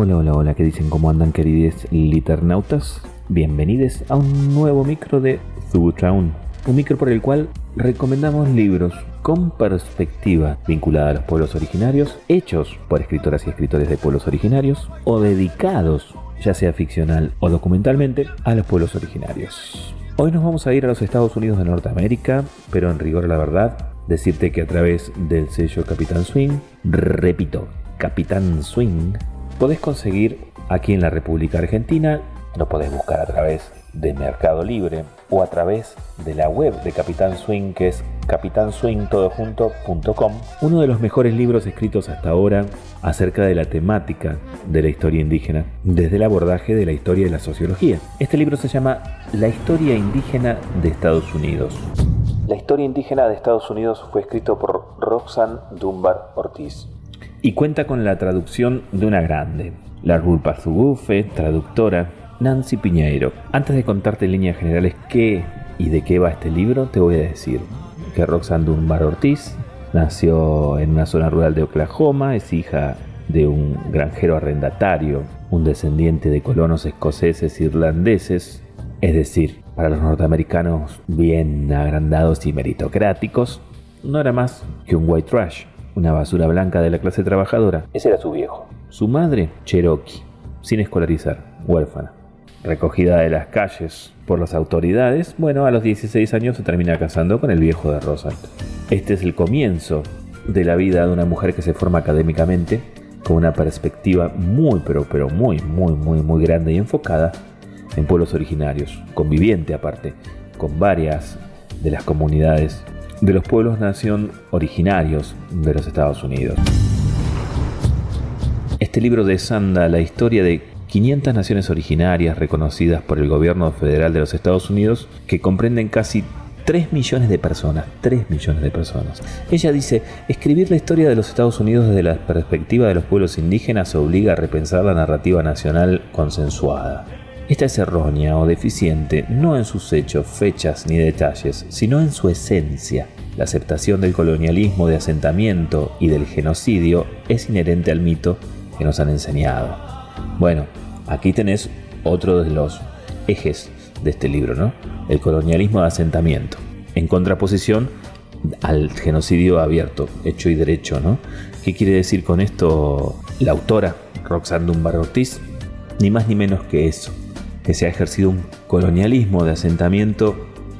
Hola, hola, hola, ¿qué dicen? ¿Cómo andan queridos liternautas? Bienvenidos a un nuevo micro de Zubutraun, un micro por el cual recomendamos libros con perspectiva vinculada a los pueblos originarios, hechos por escritoras y escritores de pueblos originarios o dedicados, ya sea ficcional o documentalmente, a los pueblos originarios. Hoy nos vamos a ir a los Estados Unidos de Norteamérica, pero en rigor a la verdad, decirte que a través del sello Capitán Swing, repito, Capitán Swing, podés conseguir aquí en la República Argentina, lo podés buscar a través de Mercado Libre o a través de la web de Capitán Swing que es capitanswingtodojunto.com, uno de los mejores libros escritos hasta ahora acerca de la temática de la historia indígena desde el abordaje de la historia y la sociología. Este libro se llama La historia indígena de Estados Unidos. La historia indígena de Estados Unidos fue escrito por Roxanne Dunbar Ortiz y cuenta con la traducción de una grande, la Rulpa Zubufe, traductora, Nancy Piñeiro. Antes de contarte en líneas generales qué y de qué va este libro, te voy a decir que Roxanne Dunbar Ortiz nació en una zona rural de Oklahoma, es hija de un granjero arrendatario, un descendiente de colonos escoceses e irlandeses, es decir, para los norteamericanos bien agrandados y meritocráticos, no era más que un white trash, una basura blanca de la clase trabajadora. Ese era su viejo. Su madre, Cherokee, sin escolarizar, huérfana recogida de las calles por las autoridades, bueno, a los 16 años se termina casando con el viejo de Rosal. Este es el comienzo de la vida de una mujer que se forma académicamente con una perspectiva muy, pero, pero muy, muy, muy, muy grande y enfocada en pueblos originarios, conviviente aparte, con varias de las comunidades de los pueblos nación originarios de los Estados Unidos. Este libro desanda la historia de 500 naciones originarias reconocidas por el gobierno federal de los Estados Unidos que comprenden casi 3 millones de personas, 3 millones de personas. Ella dice, escribir la historia de los Estados Unidos desde la perspectiva de los pueblos indígenas obliga a repensar la narrativa nacional consensuada. Esta es errónea o deficiente no en sus hechos, fechas ni detalles, sino en su esencia. La aceptación del colonialismo de asentamiento y del genocidio es inherente al mito que nos han enseñado. Bueno, aquí tenés otro de los ejes de este libro, ¿no? El colonialismo de asentamiento, en contraposición al genocidio abierto, hecho y derecho, ¿no? ¿Qué quiere decir con esto la autora, Roxanne Dunbar Ortiz? Ni más ni menos que eso, que se ha ejercido un colonialismo de asentamiento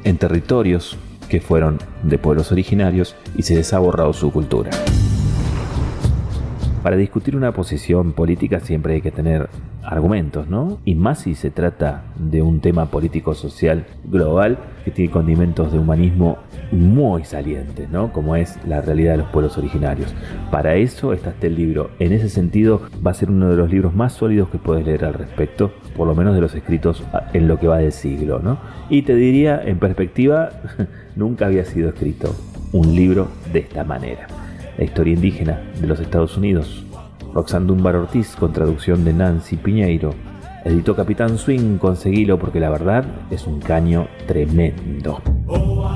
en territorios que fueron de pueblos originarios y se les ha borrado su cultura. Para discutir una posición política siempre hay que tener argumentos, ¿no? Y más si se trata de un tema político-social global que tiene condimentos de humanismo muy salientes, ¿no? Como es la realidad de los pueblos originarios. Para eso está este libro. En ese sentido, va a ser uno de los libros más sólidos que puedes leer al respecto, por lo menos de los escritos en lo que va del siglo, ¿no? Y te diría, en perspectiva, nunca había sido escrito un libro de esta manera la historia indígena de los Estados Unidos. Roxanne Dunbar Ortiz, con traducción de Nancy Piñeiro. Editó Capitán Swing, conseguilo porque la verdad es un caño tremendo. Oh,